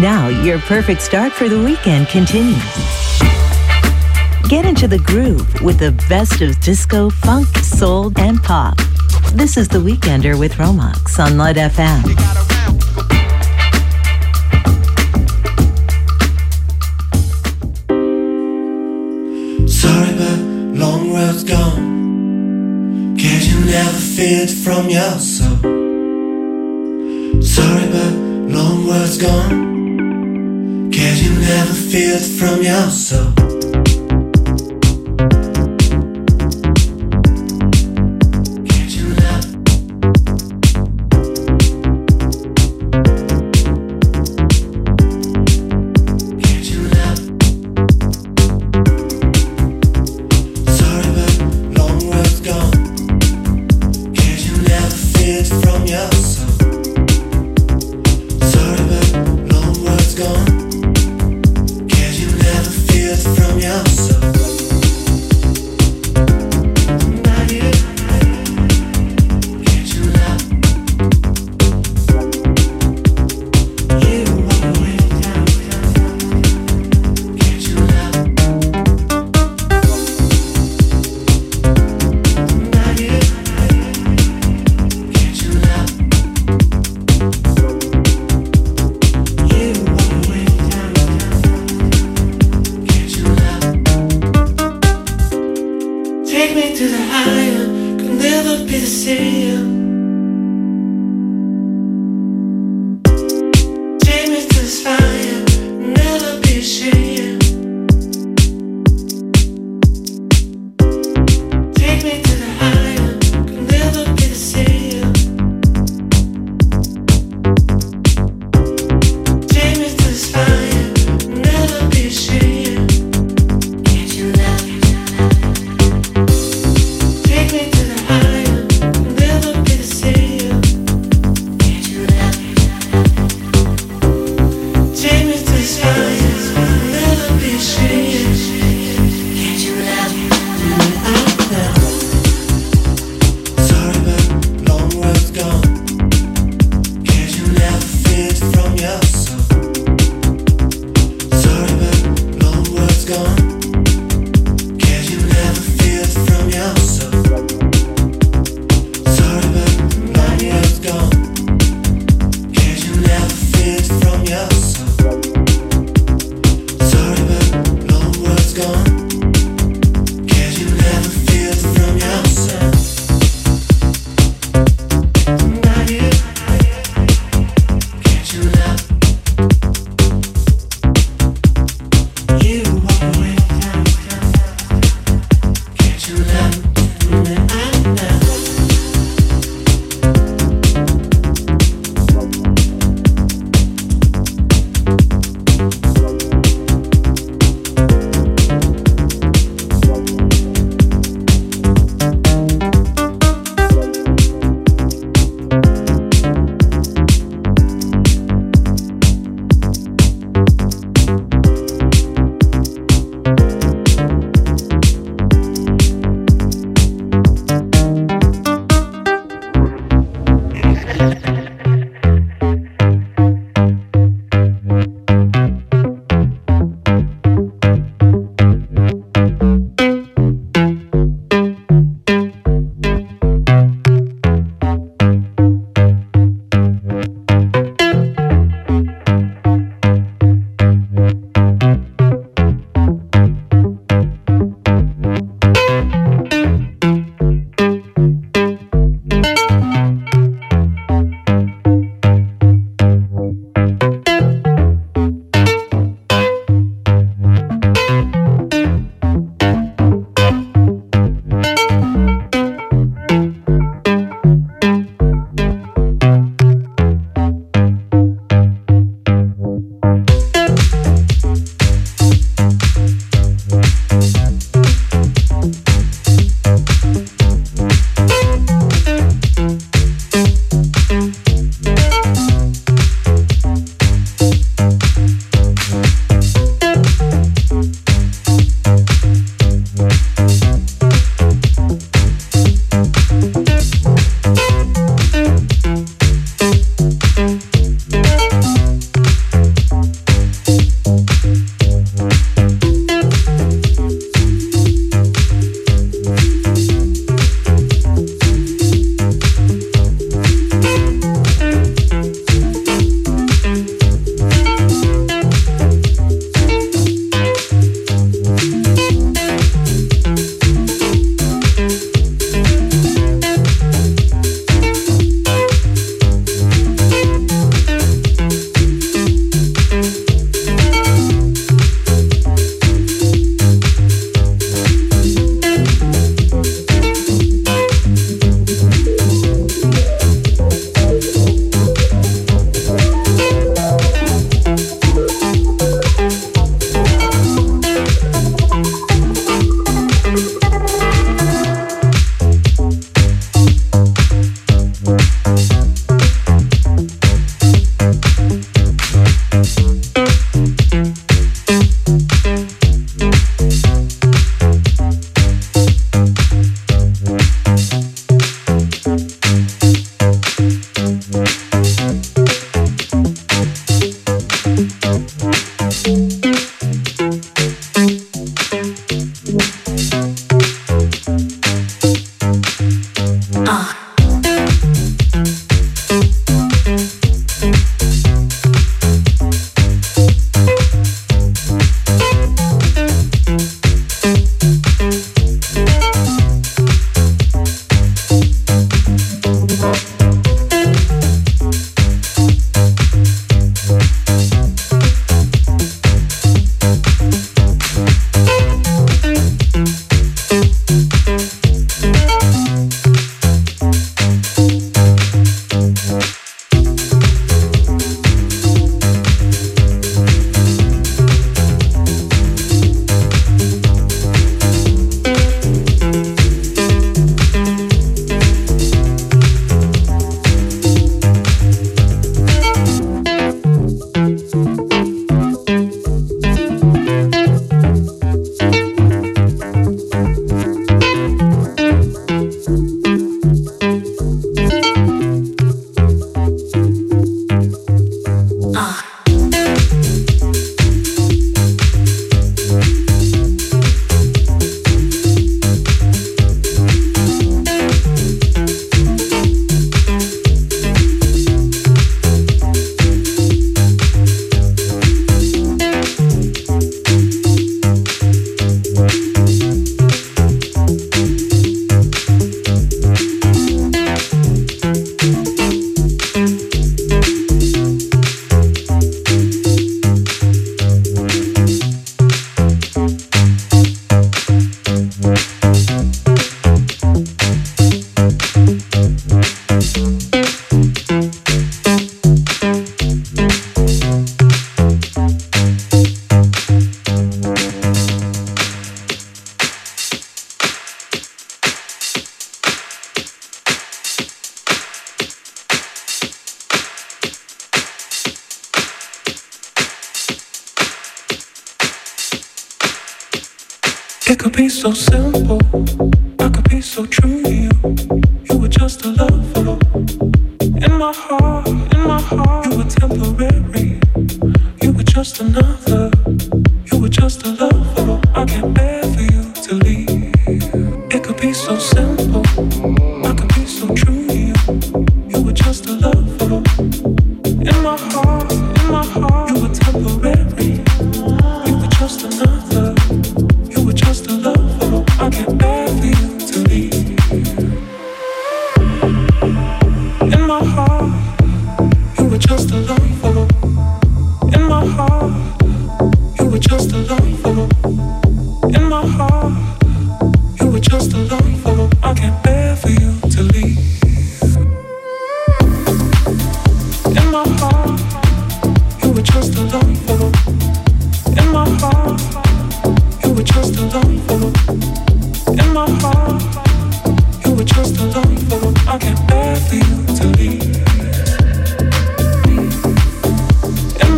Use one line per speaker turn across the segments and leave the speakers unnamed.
Now, your perfect start for the weekend continues. Get into the groove with the best of disco, funk, soul, and pop. This is The Weekender with Romax on Light FM.
Sorry, but long road's gone. Cause you never feel it from your soul. Sorry, but long road's gone. Cause you never feel it from your soul.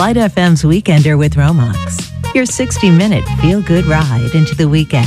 Light FM's Weekender with Romax. Your 60 minute feel good ride into the weekend.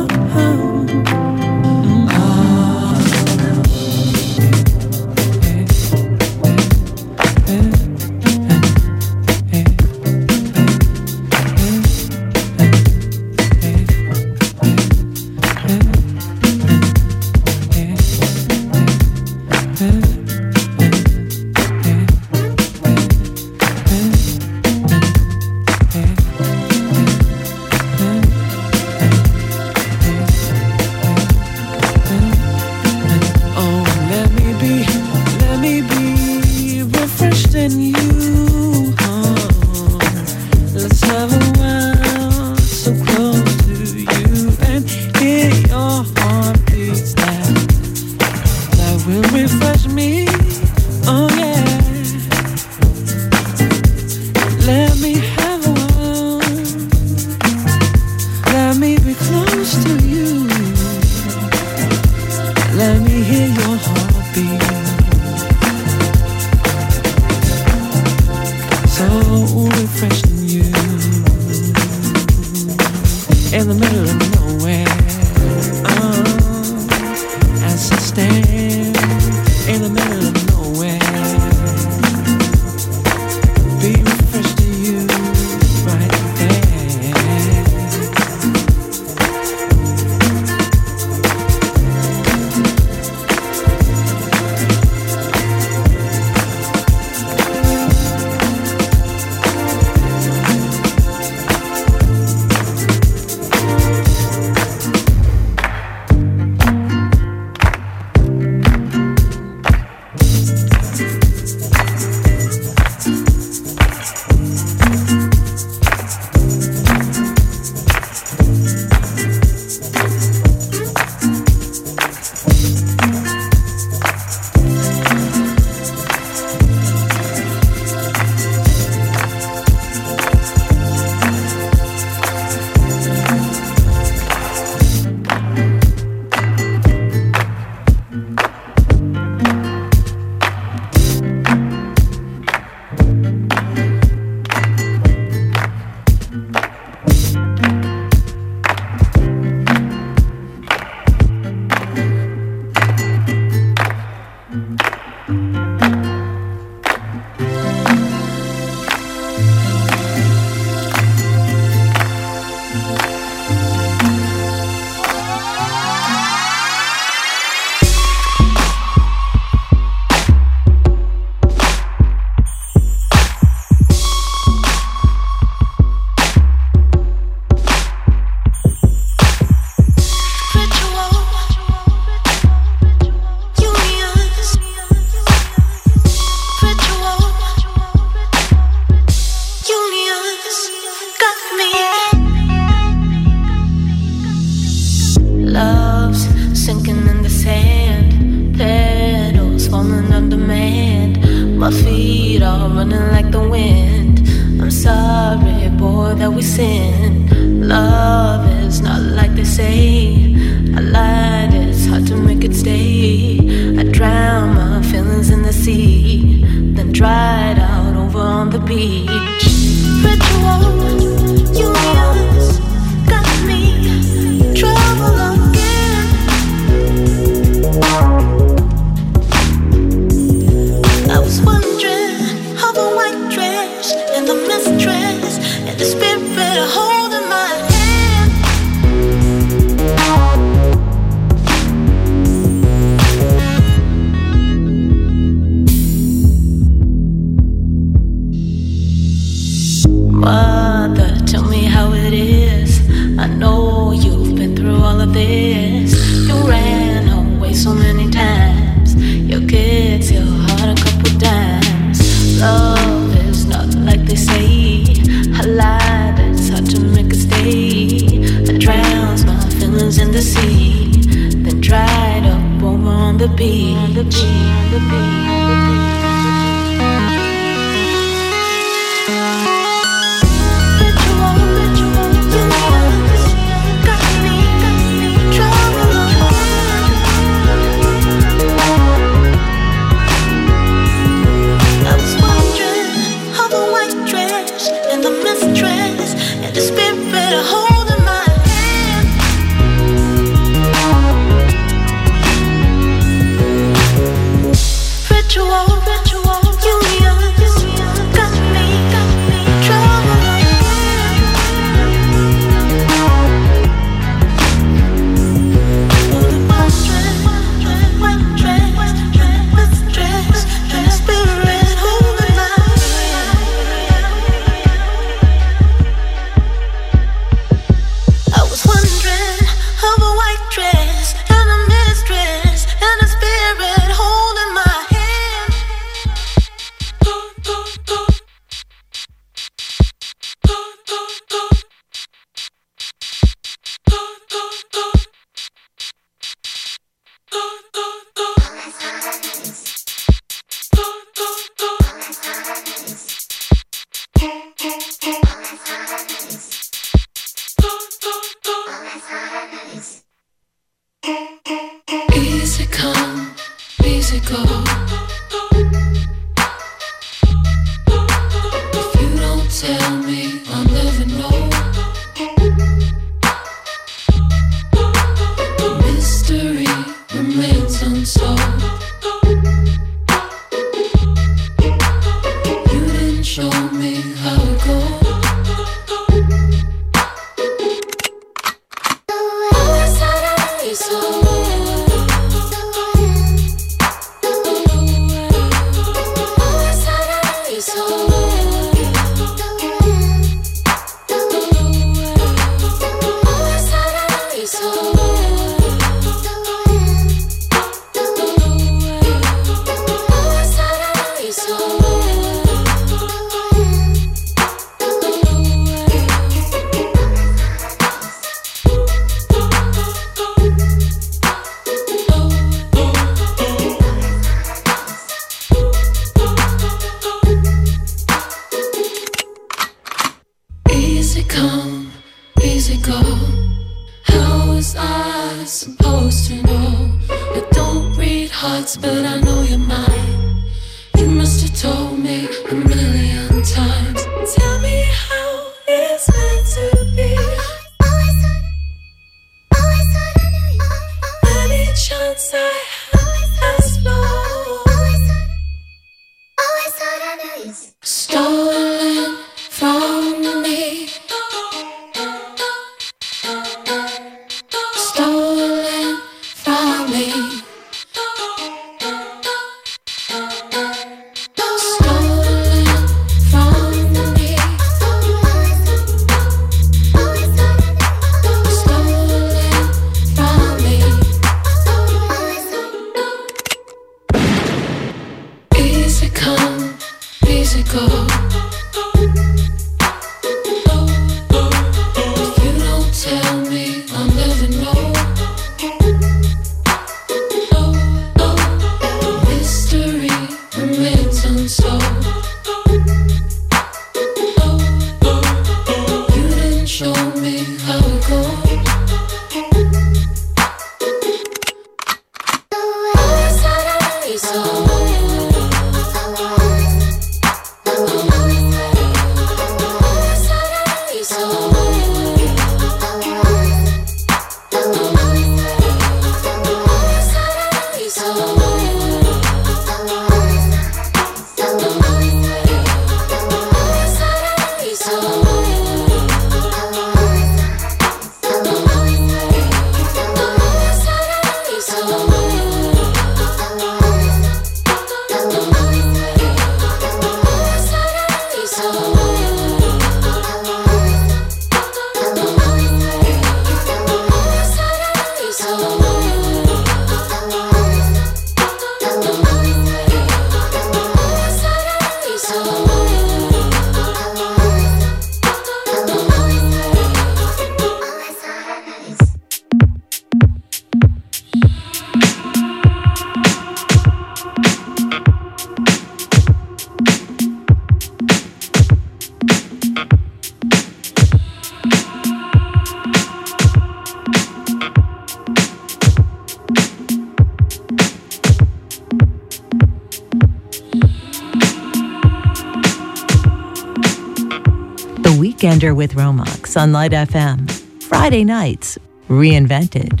Weekender with Romax on Light FM. Friday nights, reinvented.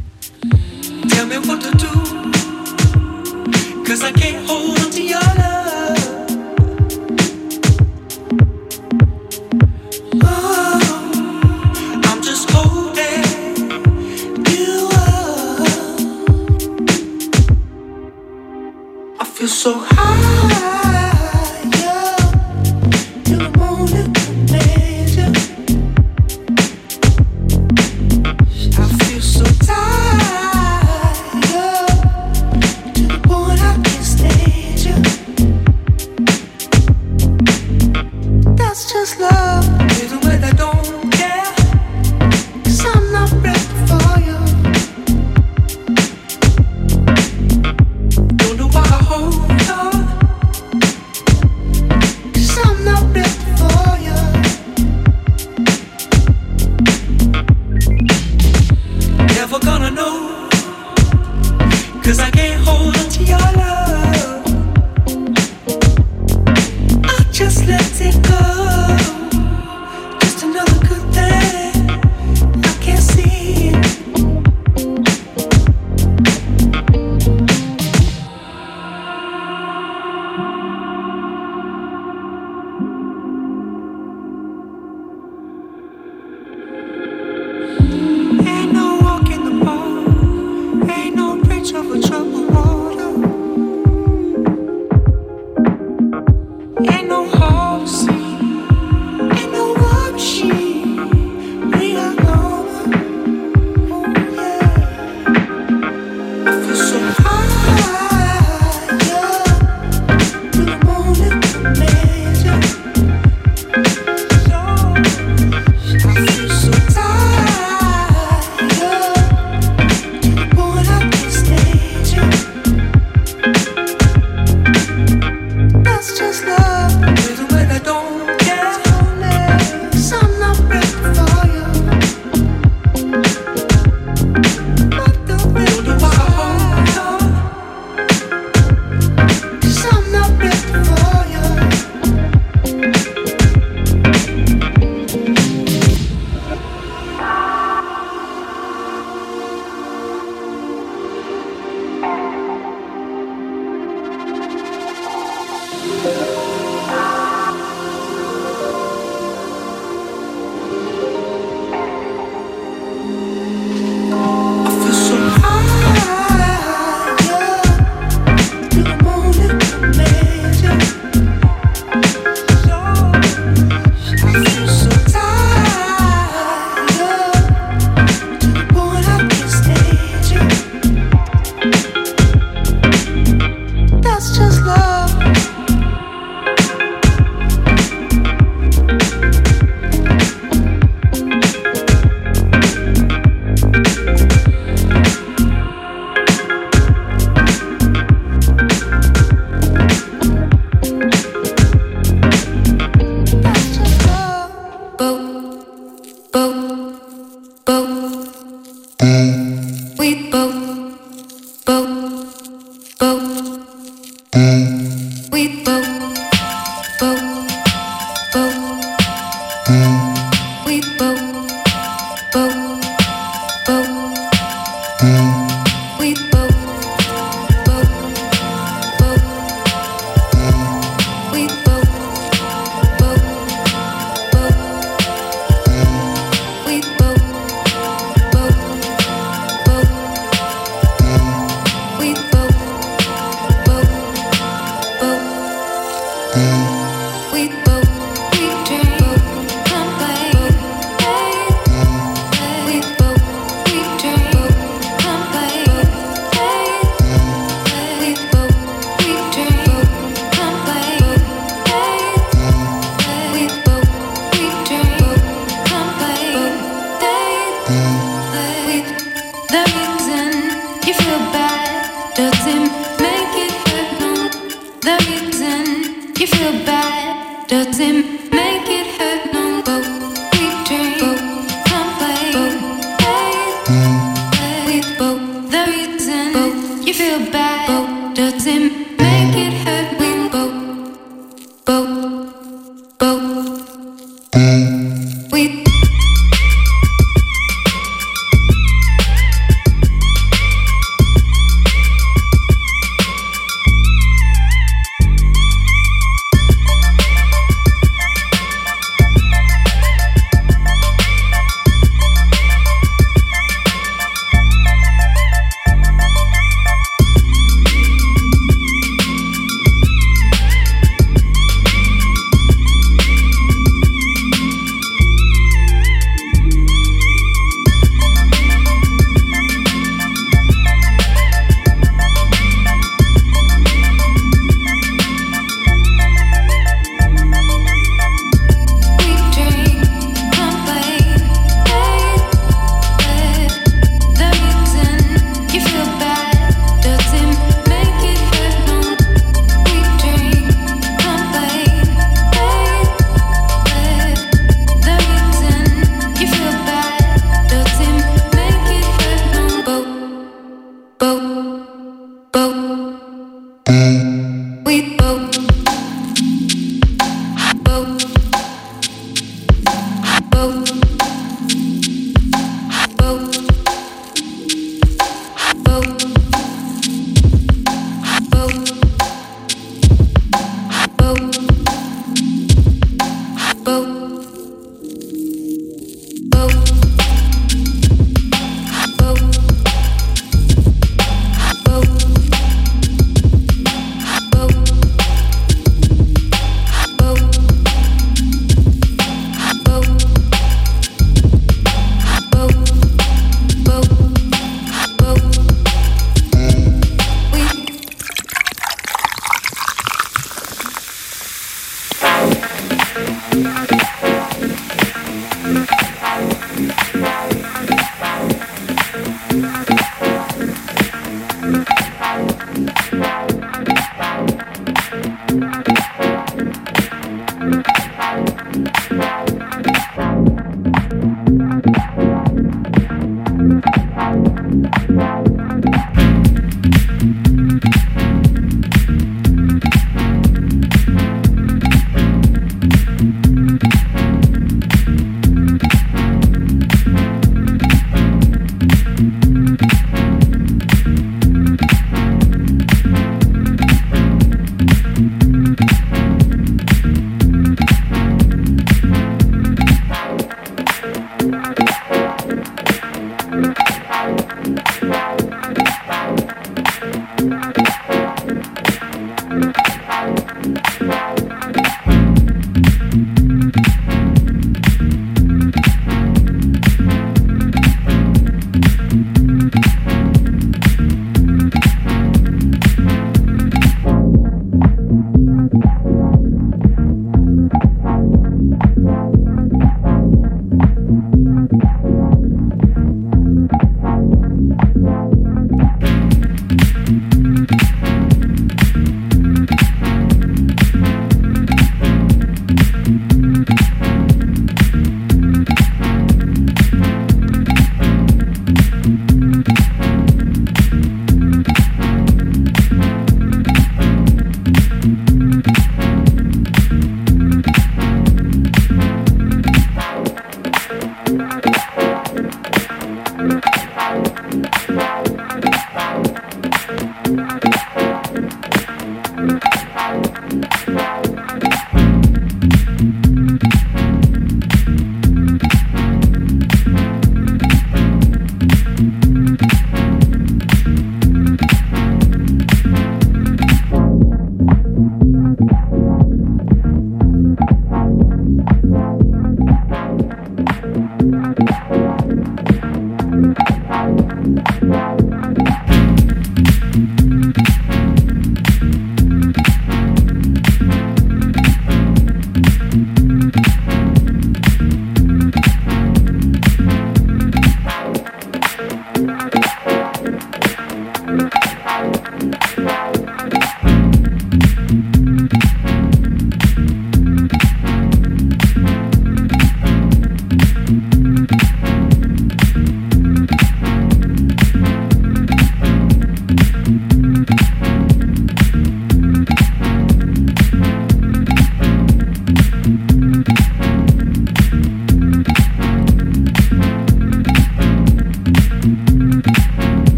Tell me what to do, cause I can't hold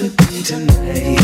to
be tonight.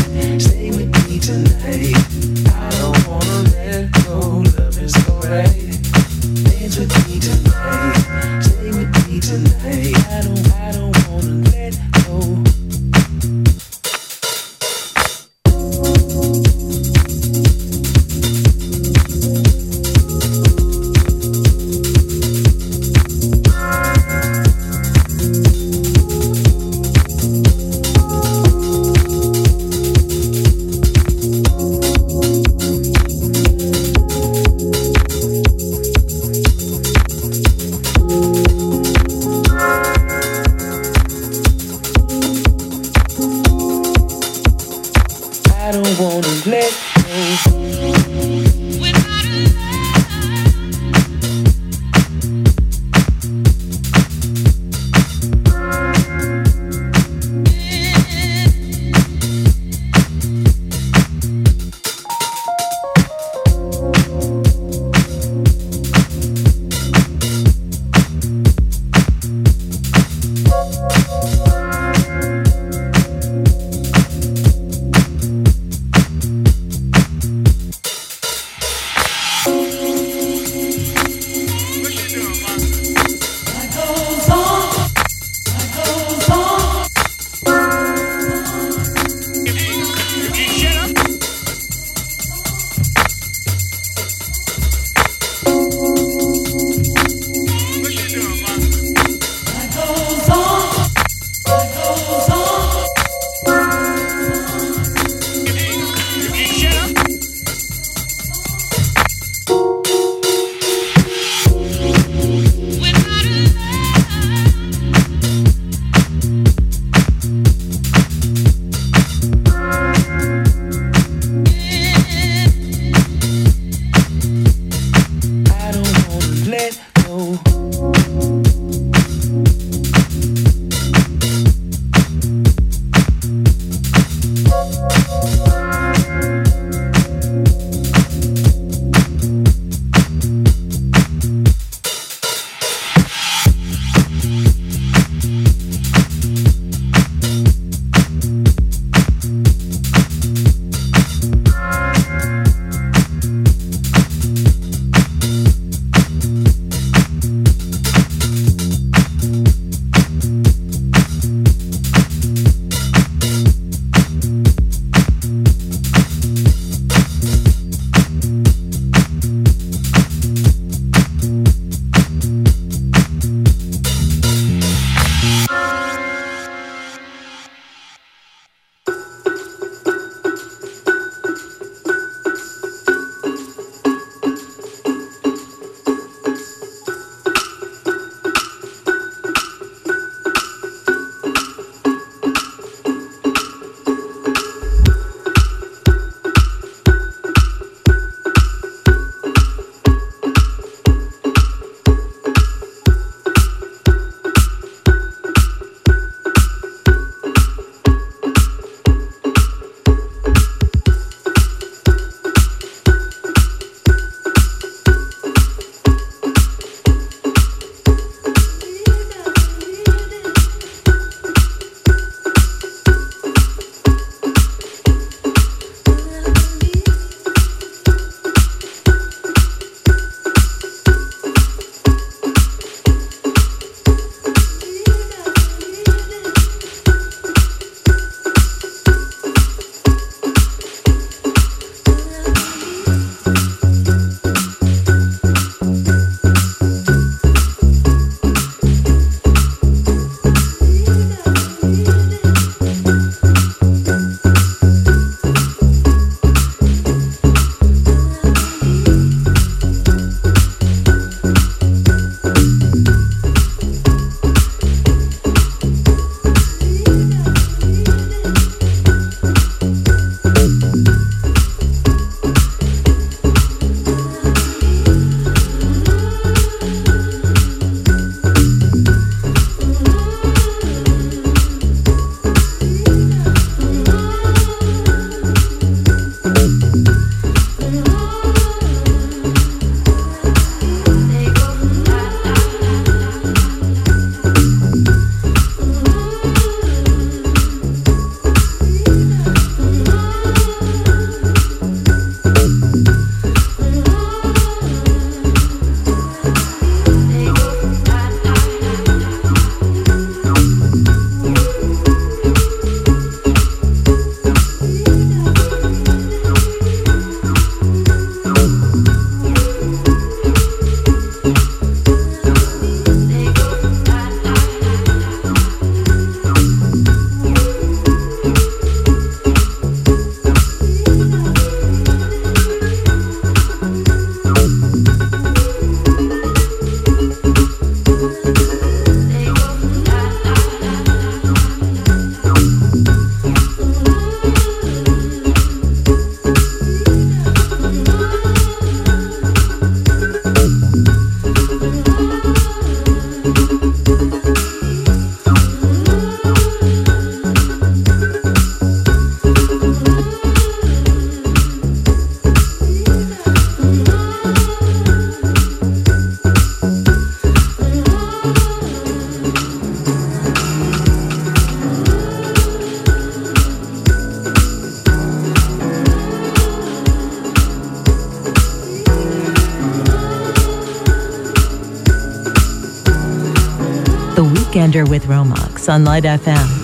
Romax on Light FM.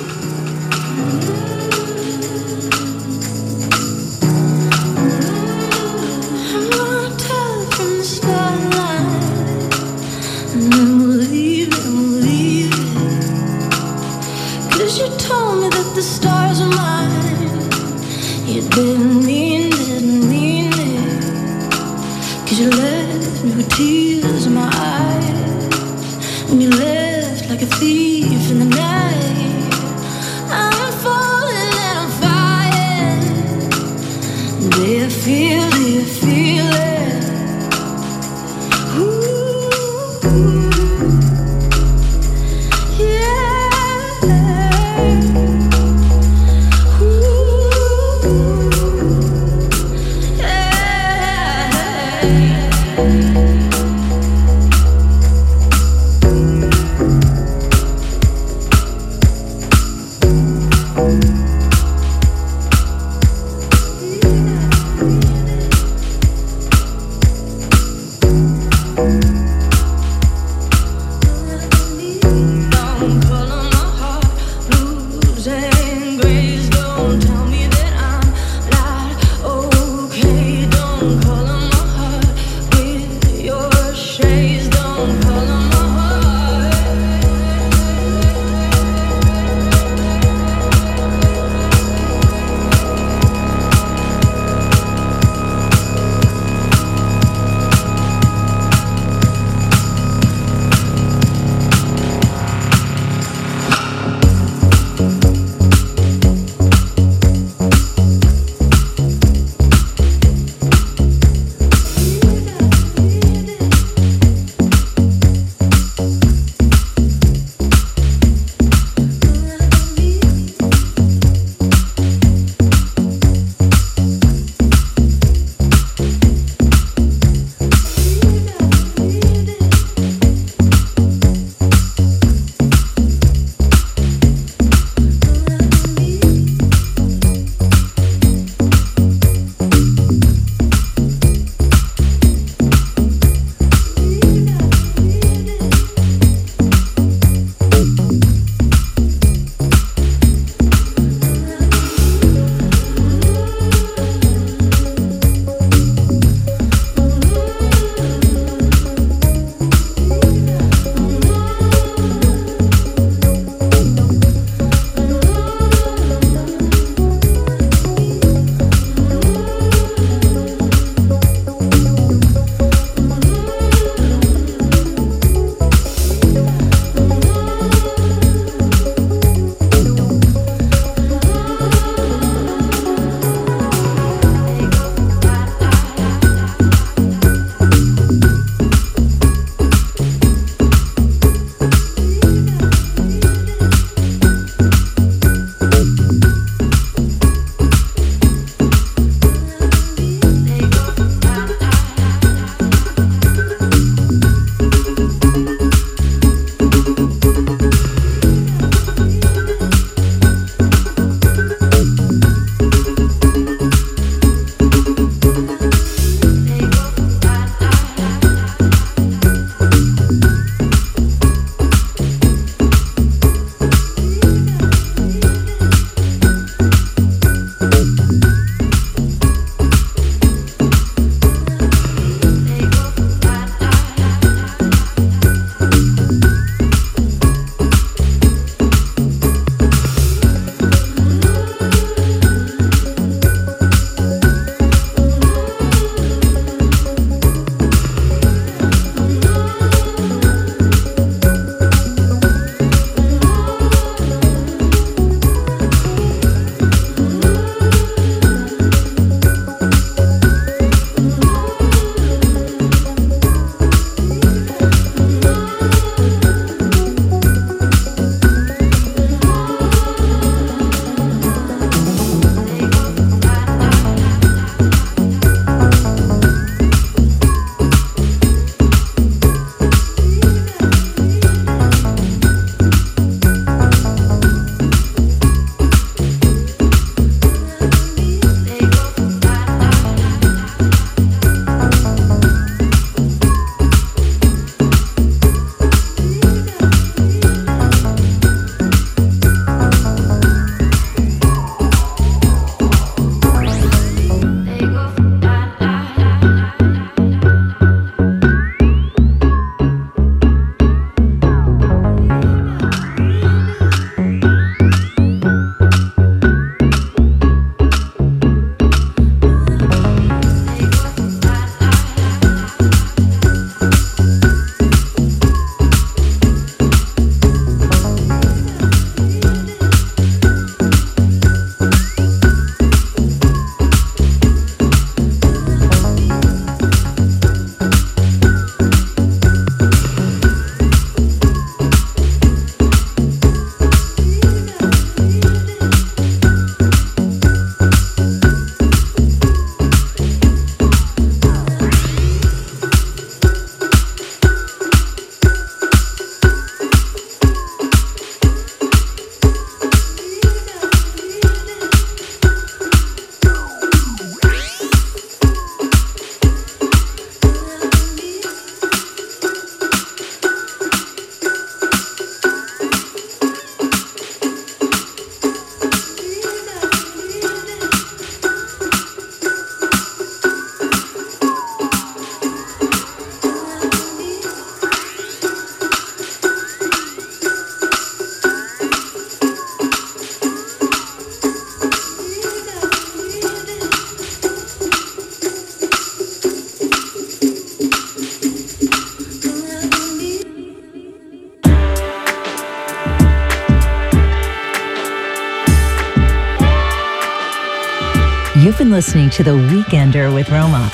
Listening to The Weekender with Romax.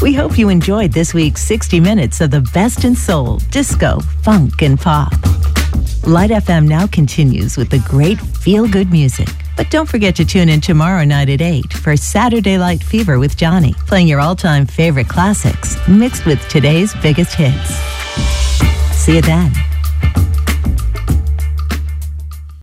We hope you enjoyed this week's 60 minutes of the best in soul, disco, funk, and pop. Light FM now continues with the great feel good music. But don't forget to tune in tomorrow night at 8 for Saturday Light Fever with Johnny, playing your all time favorite classics mixed with today's biggest hits. See you then.